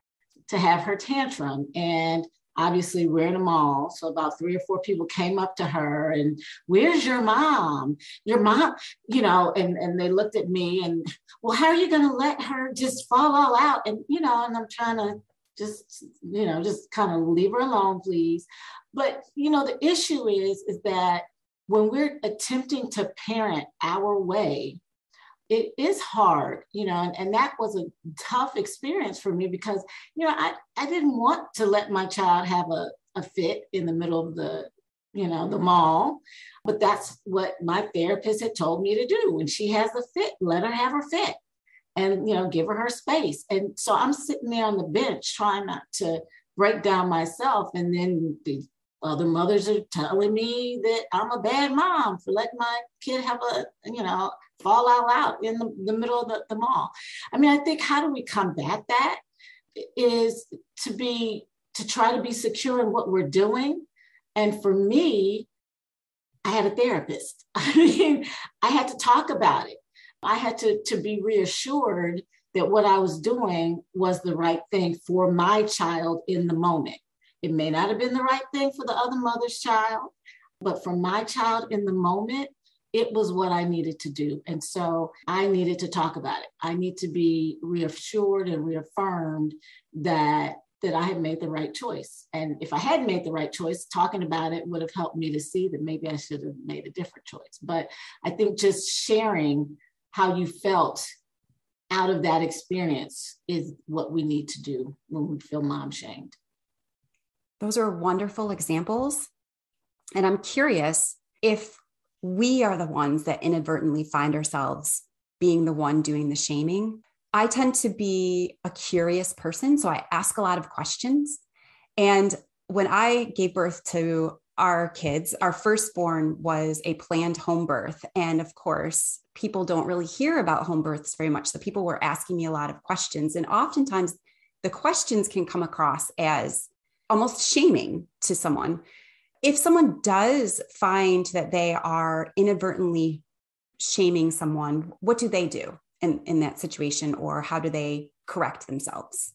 to have her tantrum. And obviously we're in a mall so about three or four people came up to her and where's your mom? Your mom you know and, and they looked at me and well how are you going to let her just fall all out? And you know and i'm trying to just you know just kind of leave her alone please. But you know the issue is is that when we're attempting to parent our way it is hard, you know, and, and that was a tough experience for me because, you know, I, I didn't want to let my child have a, a fit in the middle of the, you know, the mall. But that's what my therapist had told me to do. When she has a fit, let her have her fit and, you know, give her her space. And so I'm sitting there on the bench trying not to break down myself. And then the other mothers are telling me that I'm a bad mom for letting my kid have a, you know, fall all out in the, the middle of the, the mall. I mean, I think how do we combat that is to be, to try to be secure in what we're doing. And for me, I had a therapist. I mean, I had to talk about it. I had to, to be reassured that what I was doing was the right thing for my child in the moment. It may not have been the right thing for the other mother's child, but for my child in the moment, it was what I needed to do. And so I needed to talk about it. I need to be reassured and reaffirmed that that I had made the right choice. And if I had made the right choice, talking about it would have helped me to see that maybe I should have made a different choice. But I think just sharing how you felt out of that experience is what we need to do when we feel mom shamed. Those are wonderful examples. And I'm curious if we are the ones that inadvertently find ourselves being the one doing the shaming. I tend to be a curious person, so I ask a lot of questions. And when I gave birth to our kids, our firstborn was a planned home birth. And of course, people don't really hear about home births very much. So people were asking me a lot of questions. And oftentimes, the questions can come across as almost shaming to someone if someone does find that they are inadvertently shaming someone, what do they do in, in that situation or how do they correct themselves?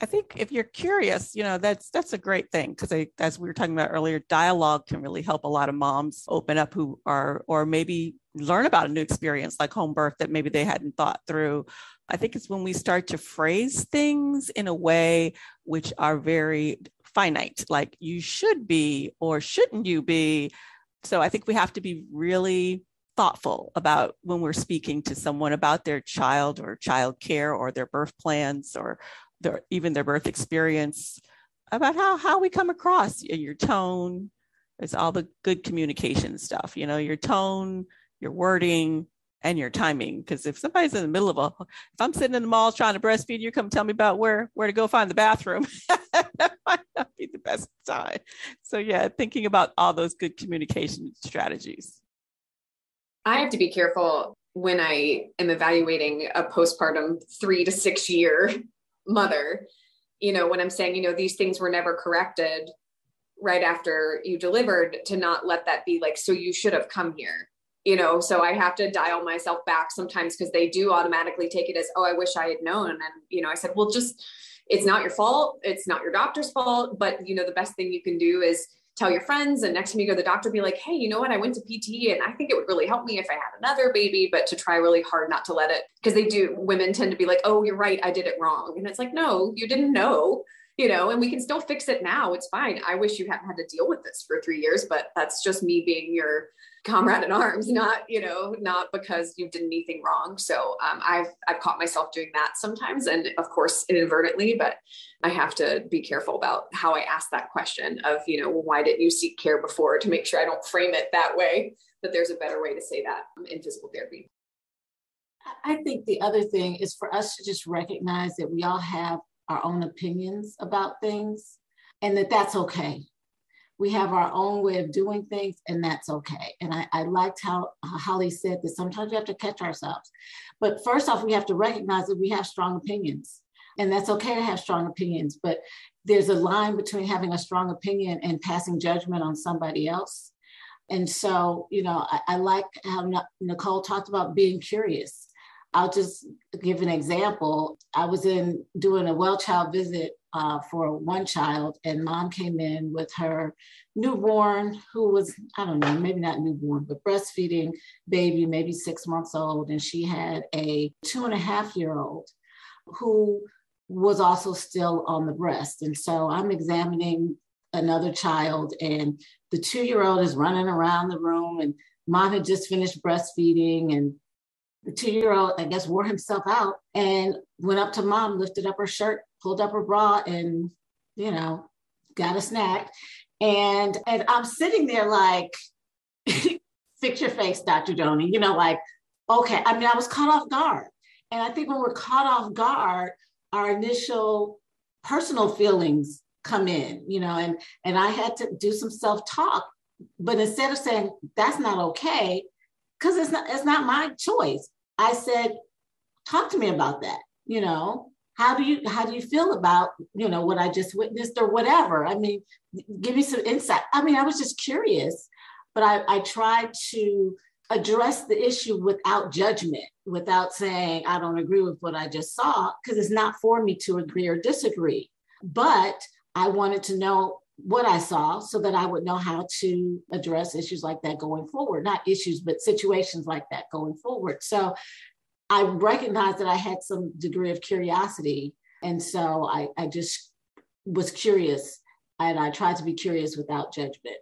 I think if you're curious, you know, that's that's a great thing because as we were talking about earlier, dialogue can really help a lot of moms open up who are or maybe learn about a new experience like home birth that maybe they hadn't thought through. I think it's when we start to phrase things in a way which are very finite, like you should be or shouldn't you be. So I think we have to be really thoughtful about when we're speaking to someone about their child or child care or their birth plans or their even their birth experience about how how we come across your tone it's all the good communication stuff you know your tone your wording and your timing. Because if somebody's in the middle of a, if I'm sitting in the mall trying to breastfeed, you come tell me about where where to go find the bathroom. that might not be the best time. So yeah, thinking about all those good communication strategies. I have to be careful when I am evaluating a postpartum three to six year mother you know, when I'm saying, you know, these things were never corrected right after you delivered, to not let that be like, so you should have come here you know so i have to dial myself back sometimes because they do automatically take it as oh i wish i had known. And you know i said well just it's not your fault. It's not your doctor's fault. But you know the best thing you can do is tell your friends and next time you go to the doctor be like hey you know what? I went to pt and i think it would really help me if i had another baby but to try really hard not to let it because they do women tend to be like oh you're right i did it wrong. And it's like no you didn't know you know, and we can still fix it now. It's fine. I wish you hadn't had to deal with this for three years, but that's just me being your comrade in arms, not, you know, not because you did anything wrong. So um, I've, I've caught myself doing that sometimes. And of course, inadvertently, but I have to be careful about how I ask that question of, you know, why didn't you seek care before to make sure I don't frame it that way, that there's a better way to say that in physical therapy. I think the other thing is for us to just recognize that we all have our own opinions about things and that that's okay. We have our own way of doing things and that's okay. And I, I liked how, Holly said that sometimes we have to catch ourselves. But first off, we have to recognize that we have strong opinions. And that's okay to have strong opinions, but there's a line between having a strong opinion and passing judgment on somebody else. And so, you know, I, I like how Nicole talked about being curious I'll just give an example. I was in doing a well child visit uh, for one child, and mom came in with her newborn, who was, I don't know, maybe not newborn, but breastfeeding baby, maybe six months old. And she had a two and a half year old who was also still on the breast. And so I'm examining another child, and the two year old is running around the room, and mom had just finished breastfeeding, and the two year old, I guess, wore himself out and went up to mom, lifted up her shirt, pulled up her bra, and, you know, got a snack. And, and I'm sitting there like, fix your face, Dr. Joni, you know, like, okay. I mean, I was caught off guard. And I think when we're caught off guard, our initial personal feelings come in, you know, and, and I had to do some self talk. But instead of saying, that's not okay, because it's not it's not my choice. I said, talk to me about that. You know, how do you how do you feel about you know what I just witnessed or whatever? I mean, give me some insight. I mean, I was just curious, but I, I tried to address the issue without judgment, without saying I don't agree with what I just saw, because it's not for me to agree or disagree. But I wanted to know what I saw so that I would know how to address issues like that going forward. Not issues, but situations like that going forward. So I recognized that I had some degree of curiosity. And so I, I just was curious and I tried to be curious without judgment.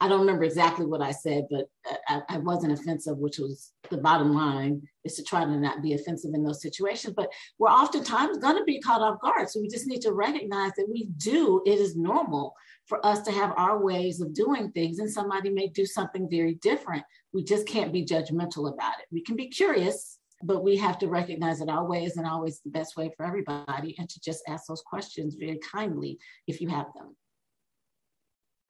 I don't remember exactly what I said, but I, I, wasn't offensive, which was the bottom line is to try to not be offensive in those situations. But we're oftentimes going to be caught off guard. So we just need to recognize that we do, it is normal for us to have our ways of doing things, and somebody may do something very different. We just can't be judgmental about it. We can be curious, but we have to recognize that our way isn't always the best way for everybody and to just ask those questions very kindly if you have them.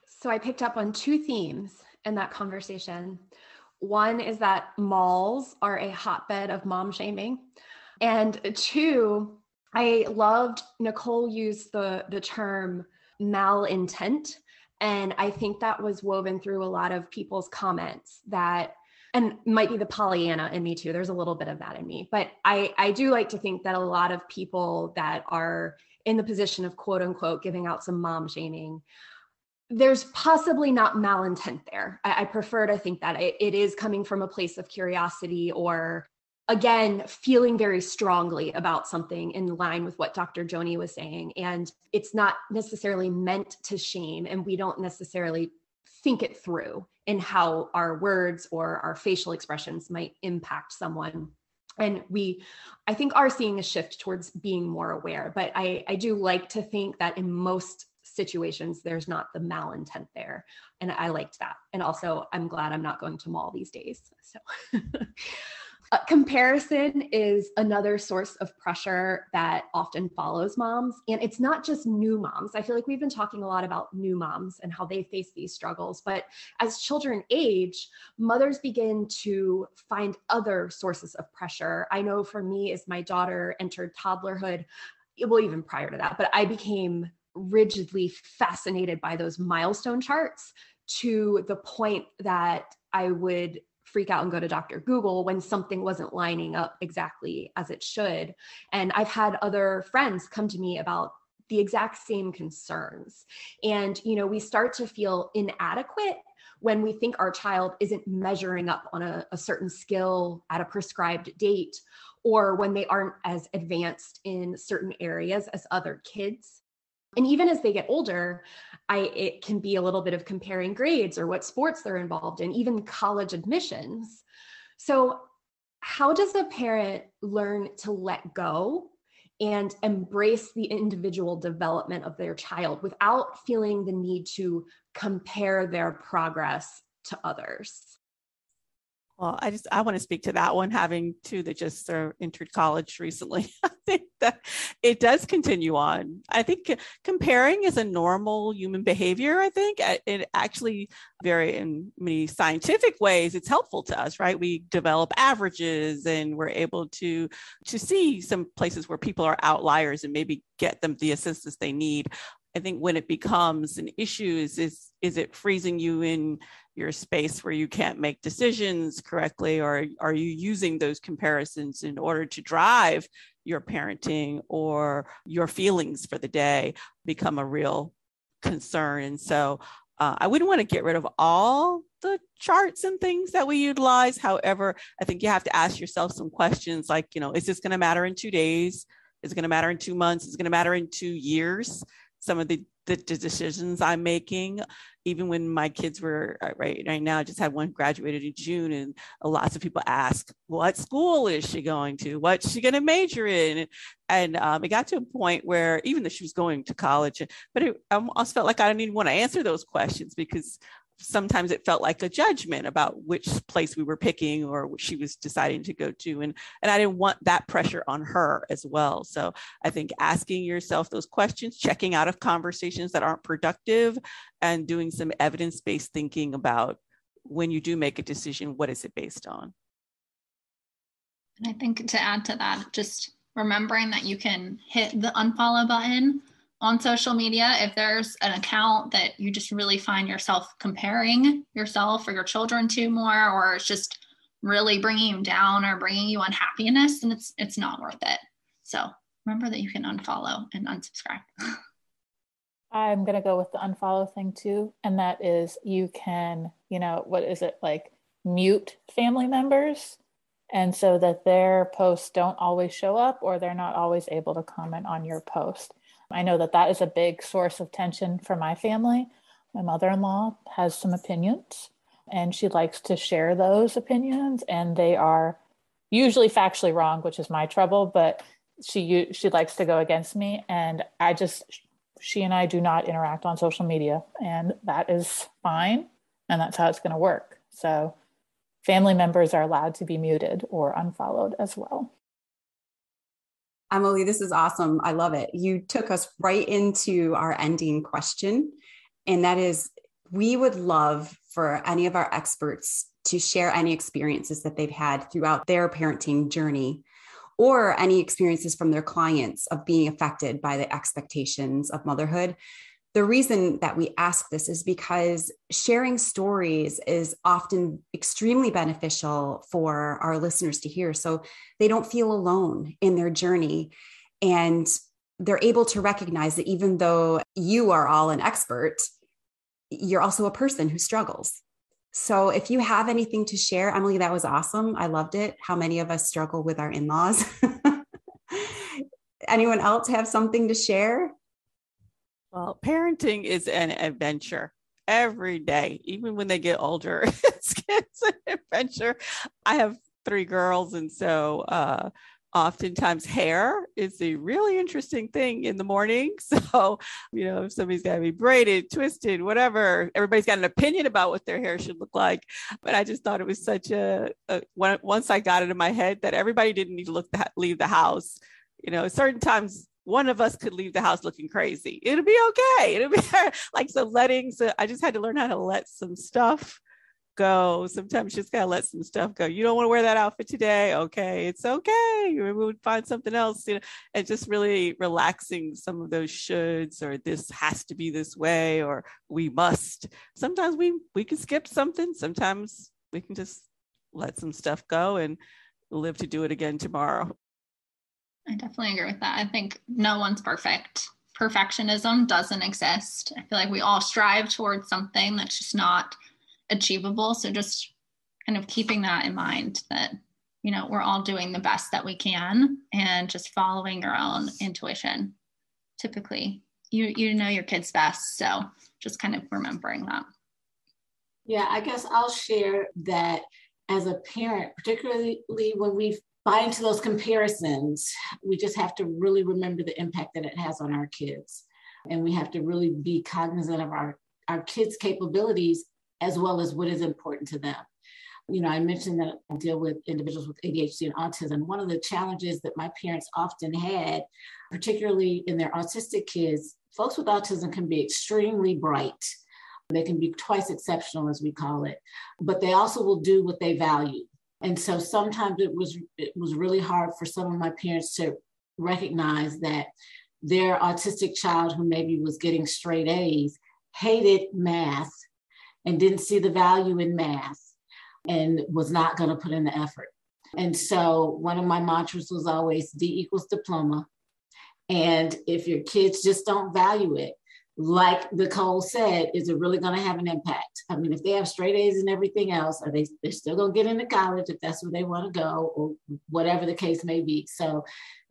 So I picked up on two themes in that conversation. One is that malls are a hotbed of mom shaming. And two, I loved Nicole used the, the term malintent. And I think that was woven through a lot of people's comments that and might be the Pollyanna in me too. There's a little bit of that in me. But I, I do like to think that a lot of people that are in the position of quote unquote giving out some mom shaming there's possibly not malintent there. I, I prefer to think that it, it is coming from a place of curiosity or again feeling very strongly about something in line with what dr joni was saying and it's not necessarily meant to shame and we don't necessarily think it through in how our words or our facial expressions might impact someone. And we i think are seeing a shift towards being more aware but i i do like to think that in most situations there's not the malintent there. And i liked that. And also i'm glad i'm not going to mall these days so Uh, comparison is another source of pressure that often follows moms. And it's not just new moms. I feel like we've been talking a lot about new moms and how they face these struggles. But as children age, mothers begin to find other sources of pressure. I know for me, as my daughter entered toddlerhood, well, even prior to that, but I became rigidly fascinated by those milestone charts to the point that I would freak out and go to Dr. Google when something wasn't lining up exactly as it should. And I've had other friends come to me about the exact same concerns. And, you know, we start to feel inadequate when we think our child isn't measuring up on a, a, certain skill at a prescribed date, or when they aren't as advanced in certain areas as other kids. And even as they get older, I it can be a little bit of comparing grades or what sports they're involved in, even college admissions. So, how does a parent learn to let go and embrace the individual development of their child without feeling the need to compare their progress to others? Well, I just I want to speak to that one, having two that just uh, entered college recently. I think that it does continue on. I think comparing is a normal human behavior. I think it actually very in many scientific ways it's helpful to us, right? We develop averages and we're able to to see some places where people are outliers and maybe get them the assistance they need. I think when it becomes an issue is is is it freezing you in your space where you can't make decisions correctly or are you using those comparisons in order to drive your parenting or your feelings for the day become a real concern and so uh, I wouldn't want to get rid of all the charts and things that we utilize. However, I think you have to ask yourself some questions like, you know, is this going to matter in two days? Is it going to matter in two months? Is it going to matter in two years? some of the, the decisions I'm making, even when my kids were uh, right right now. I just had one graduated in June, and lots of people ask, "What school is she going to? What's she going to major in?" And um, it got to a point where even though she was going to college, but it, I almost felt like I didn't even want to answer those questions because sometimes it felt like a judgment about which place we were picking or what she was deciding to go to. And and I didn't want that pressure on her as well. So I think asking yourself those questions checking out of conversations that aren't productive and doing some evidence-based thinking about when you do make a decision what is it based on? And I think to add to that just remembering that you can hit the unfollow button on social media if there's an account that you just really find yourself comparing yourself or your children to more or it's just really bringing you down or bringing you unhappiness and it's it's not worth it. So remember that you can unfollow and unsubscribe. I'm going to go with the unfollow thing too and that is you can you know what is it like mute family members? And so that their posts don't always show up or they're not always able to comment on your post I know that that is a big source of tension for my family. My mother in law has some opinions and she likes to share those opinions, and they are usually factually wrong, which is my trouble, but she she likes to go against me and I just she and I do not interact on social media and that is fine and that's how it's going to work. So family members are allowed to be muted or unfollowed as well. Emily, this is awesome. I love it. You took us right into our ending question, and that is we would love for any of our experts to share any experiences that they've had throughout their parenting journey or any experiences from their clients of being affected by the expectations of motherhood the reason that we ask this is because sharing stories is often extremely beneficial for our listeners to hear. So they don't feel alone in their journey. And they're able to recognize that even though you are all an expert, you're also a person who struggles. So if you have anything to share, Emily, that was awesome. I loved it. How many of us struggle with our in laws? Anyone else have something to share? Well, parenting is an adventure every day, even when they get older. it's, an adventure. I have three girls, and so uh, oftentimes hair is a really interesting thing in the morning. So, you know, if somebody's got to be braided, twisted, whatever, everybody's got an opinion about what their hair should look like. But I just thought it was such a, a once I got it in my head that everybody didn't need to look the, leave the house. You know, certain times one of us could leave the house looking crazy. It'll be okay. It'll be like so letting so I just had to learn how to let some stuff go. Sometimes you just gotta let some stuff go. You don't want to wear that outfit today. Okay, it's okay. We would find something else, you know, and just really relaxing some of those shoulds or this has to be this way or we must. Sometimes we we can skip something. Sometimes we can just let some stuff go and live to do it again tomorrow. I definitely agree with that. I think no one's perfect. Perfectionism doesn't exist. I feel like we all strive towards something that's just not achievable. So just kind of keeping that in mind that, you know, we're all doing the best that we can and just following your own intuition. Typically, you you know your kids best. So just kind of remembering that. Yeah, I guess I'll share that as a parent, particularly when we buy into those comparisons, we just have to really remember the impact that it has on our kids. And we have to really be cognizant of our, our kids' capabilities as well as what is important to them. You know, I mentioned that I deal with individuals with ADHD and autism. One of the challenges that my parents often had, particularly in their autistic kids, folks with autism can be extremely bright. They can be twice exceptional, as we call it, but they also will do what they value. And so sometimes it was it was really hard for some of my parents to recognize that their autistic child who maybe was getting straight A's hated math and didn't see the value in math and was not going to put in the effort. And so one of my mantras was always D equals diploma. And if your kids just don't value it, like Nicole said, is it really going to have an impact? I mean, if they have straight A's and everything else, are they they're still going to get into college if that's where they want to go, or whatever the case may be. So,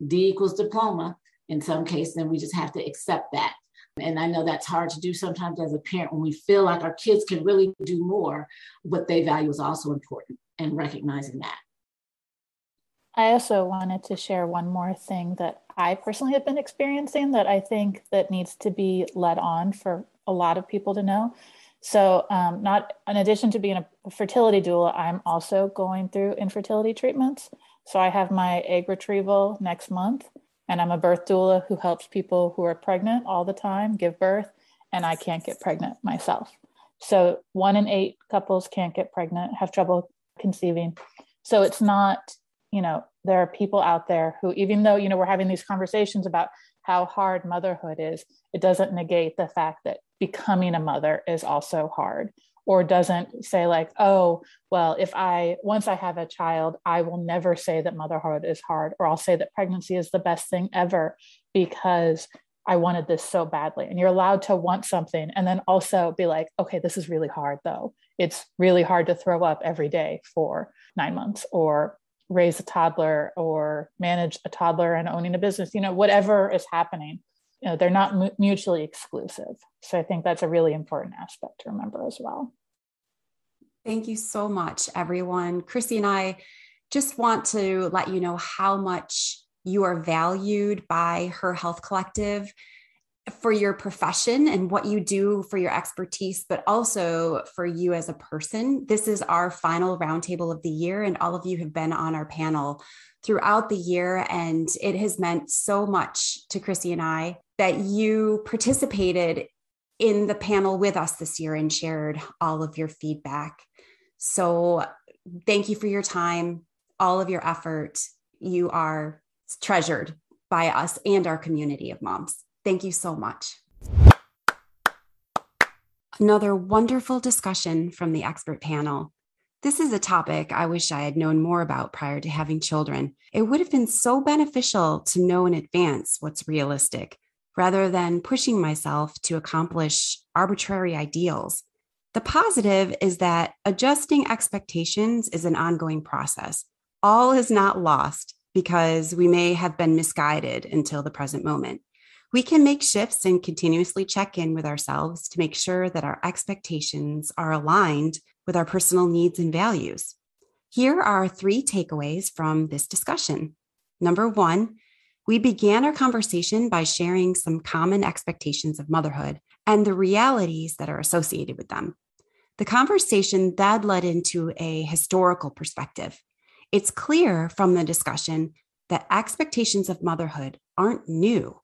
D equals diploma. In some cases, then we just have to accept that. And I know that's hard to do sometimes as a parent when we feel like our kids can really do more. What they value is also important, and recognizing that. I also wanted to share one more thing that I personally have been experiencing that I think that needs to be led on for a lot of people to know. So, um, not in addition to being a fertility doula, I'm also going through infertility treatments. So, I have my egg retrieval next month, and I'm a birth doula who helps people who are pregnant all the time give birth, and I can't get pregnant myself. So, one in eight couples can't get pregnant, have trouble conceiving. So, it's not you know there are people out there who even though you know we're having these conversations about how hard motherhood is it doesn't negate the fact that becoming a mother is also hard. Or doesn't say like oh well if i once i have a child i will never say that motherhood is hard or i'll say that pregnancy is the best thing ever because i wanted this so badly. And you're allowed to want something and then also be like okay this is really hard though. It's really hard to throw up every day for nine months or raise a toddler or manage a toddler and owning a business you know whatever is happening you know they're not mutually exclusive. So i think that's a really important aspect to remember as well. Thank you so much everyone. Chrissy and i just want to let you know how much you are valued by her health collective for your profession and what you do for your expertise, but also for you as a person. This is our final roundtable of the year, and all of you have been on our panel throughout the year. And it has meant so much to Chrissy and I that you participated in the panel with us this year and shared all of your feedback. So, thank you for your time, all of your effort. You are treasured by us and our community of moms. Thank you so much. Another wonderful discussion from the expert panel. This is a topic I wish I had known more about prior to having children. It would have been so beneficial to know in advance what's realistic rather than pushing myself to accomplish arbitrary ideals. The positive is that adjusting expectations is an ongoing process. All is not lost because we may have been misguided until the present moment we can make shifts and continuously check in with ourselves to make sure that our expectations are aligned with our personal needs and values. Here are three takeaways from this discussion. Number one, we began our conversation by sharing some common expectations of motherhood and the realities that are associated with them. The conversation then led into a historical perspective. It's clear from the discussion that expectations of motherhood aren't new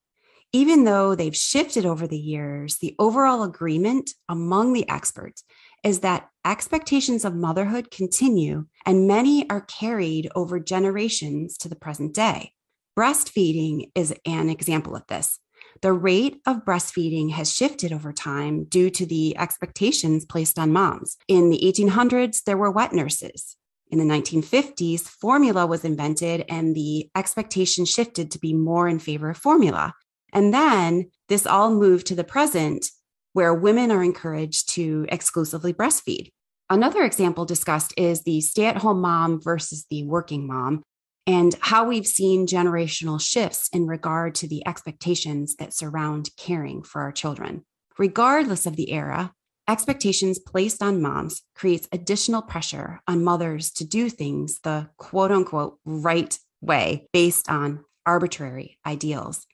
even though they've shifted over the years, the overall agreement among the experts is that expectations of motherhood continue and many are carried over generations to the present day. Breastfeeding is an example of this. The rate of breastfeeding has shifted over time due to the expectations placed on moms. In the 1800s, there were wet nurses. In the 1950s, formula was invented and the expectation shifted to be more in favor of formula. And then this all moved to the present, where women are encouraged to exclusively breastfeed. Another example discussed is the stay at home mom versus the working mom, and how we've seen generational shifts in regard to the expectations that surround caring for our children. Regardless of the era, expectations placed on moms creates additional pressure on mothers to do things the quote unquote right way based on arbitrary ideals.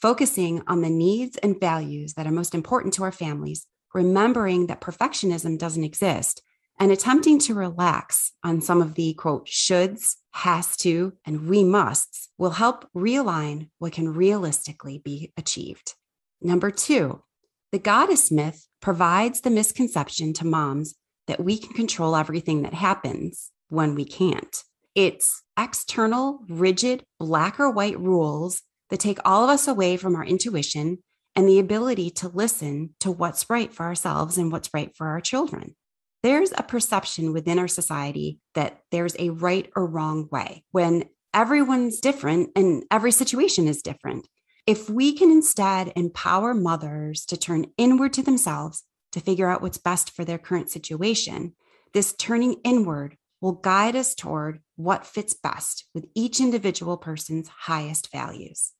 Focusing on the needs and values that are most important to our families, remembering that perfectionism doesn't exist, and attempting to relax on some of the quote shoulds, has to, and we musts will help realign what can realistically be achieved. Number two, the goddess myth provides the misconception to moms that we can control everything that happens when we can't. It's external, rigid, black or white rules that take all of us away from our intuition and the ability to listen to what's right for ourselves and what's right for our children. There's a perception within our society that there's a right or wrong way when everyone's different and every situation is different. If we can instead empower mothers to turn inward to themselves to figure out what's best for their current situation, this turning inward will guide us toward what fits best with each individual person's highest values.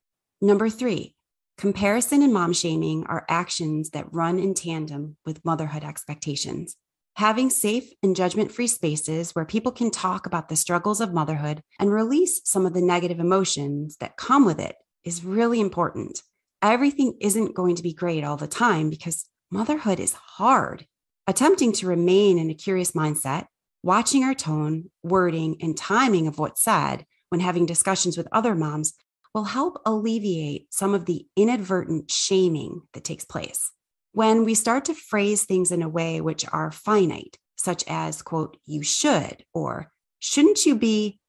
Number three, comparison and mom shaming are actions that run in tandem with motherhood expectations. Having safe and judgment free spaces where people can talk about the struggles of motherhood and release some of the negative emotions that come with it is really important. Everything isn't going to be great all the time because motherhood is hard. Attempting to remain in a curious mindset, watching our tone, wording, and timing of what's said when having discussions with other moms will help alleviate some of the inadvertent shaming that takes place. When we start to phrase things in a way which are finite, such as, quote, you should or shouldn't you be,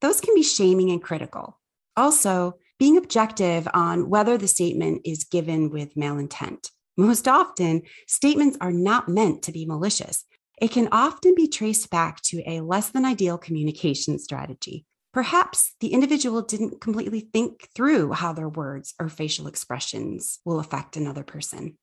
those can be shaming and critical. Also, being objective on whether the statement is given with malintent. Most often, statements are not meant to be malicious. It can often be traced back to a less than ideal communication strategy. Perhaps the individual didn't completely think through how their words or facial expressions will affect another person.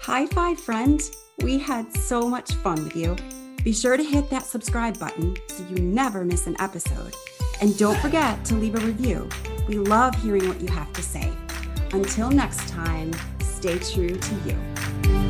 High five, friend! We had so much fun with you. Be sure to hit that subscribe button so you never miss an episode. And don't forget to leave a review. We love hearing what you have to say. Until next time, stay true to you.